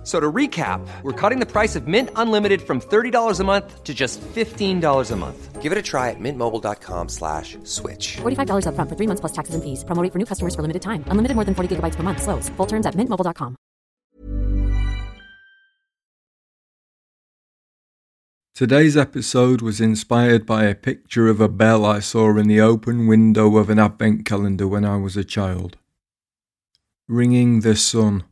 F- So to recap, we're cutting the price of Mint Unlimited from $30 a month to just $15 a month. Give it a try at mintmobile.com slash switch. $45 upfront for three months plus taxes and fees. Promo rate for new customers for limited time. Unlimited more than 40 gigabytes per month. Slows. Full terms at mintmobile.com. Today's episode was inspired by a picture of a bell I saw in the open window of an advent calendar when I was a child. Ringing the sun.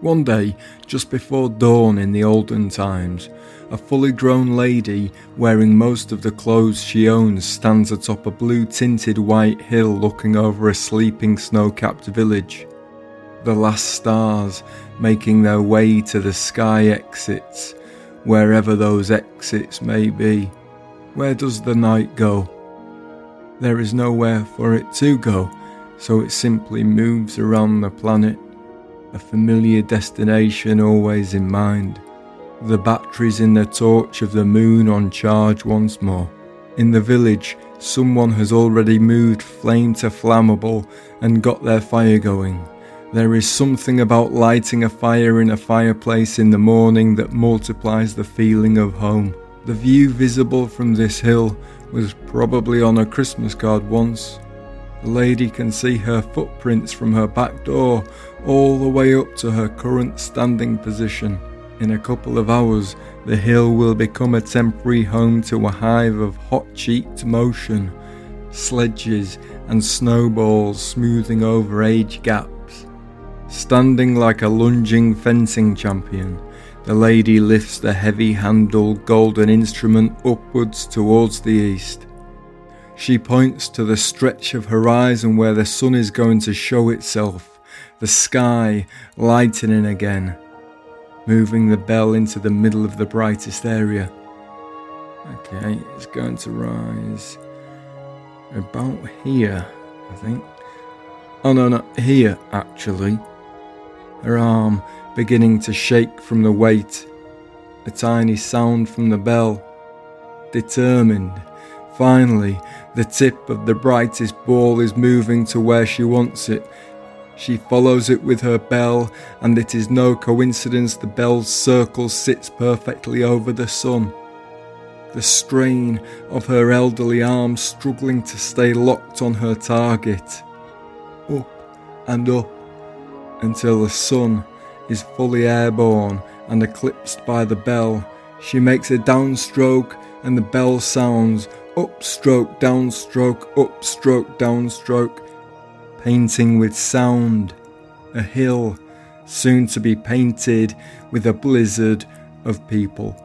One day, just before dawn in the olden times, a fully grown lady wearing most of the clothes she owns stands atop a blue tinted white hill looking over a sleeping snow capped village. The last stars making their way to the sky exits, wherever those exits may be. Where does the night go? There is nowhere for it to go, so it simply moves around the planet, a familiar destination always in mind. The batteries in the torch of the moon on charge once more. In the village, someone has already moved flame to flammable and got their fire going. There is something about lighting a fire in a fireplace in the morning that multiplies the feeling of home. The view visible from this hill was probably on a Christmas card once. The lady can see her footprints from her back door all the way up to her current standing position. In a couple of hours, the hill will become a temporary home to a hive of hot cheeked motion, sledges and snowballs smoothing over age gaps. Standing like a lunging fencing champion, the lady lifts the heavy handled golden instrument upwards towards the east. She points to the stretch of horizon where the sun is going to show itself, the sky lightening again, moving the bell into the middle of the brightest area. Okay, it's going to rise about here, I think. Oh no, not here actually. Her arm beginning to shake from the weight. A tiny sound from the bell. Determined. Finally, the tip of the brightest ball is moving to where she wants it. She follows it with her bell, and it is no coincidence the bell's circle sits perfectly over the sun. The strain of her elderly arms struggling to stay locked on her target. Up and up until the sun is fully airborne and eclipsed by the bell. She makes a downstroke and the bell sounds upstroke, downstroke, upstroke, downstroke, painting with sound a hill soon to be painted with a blizzard of people.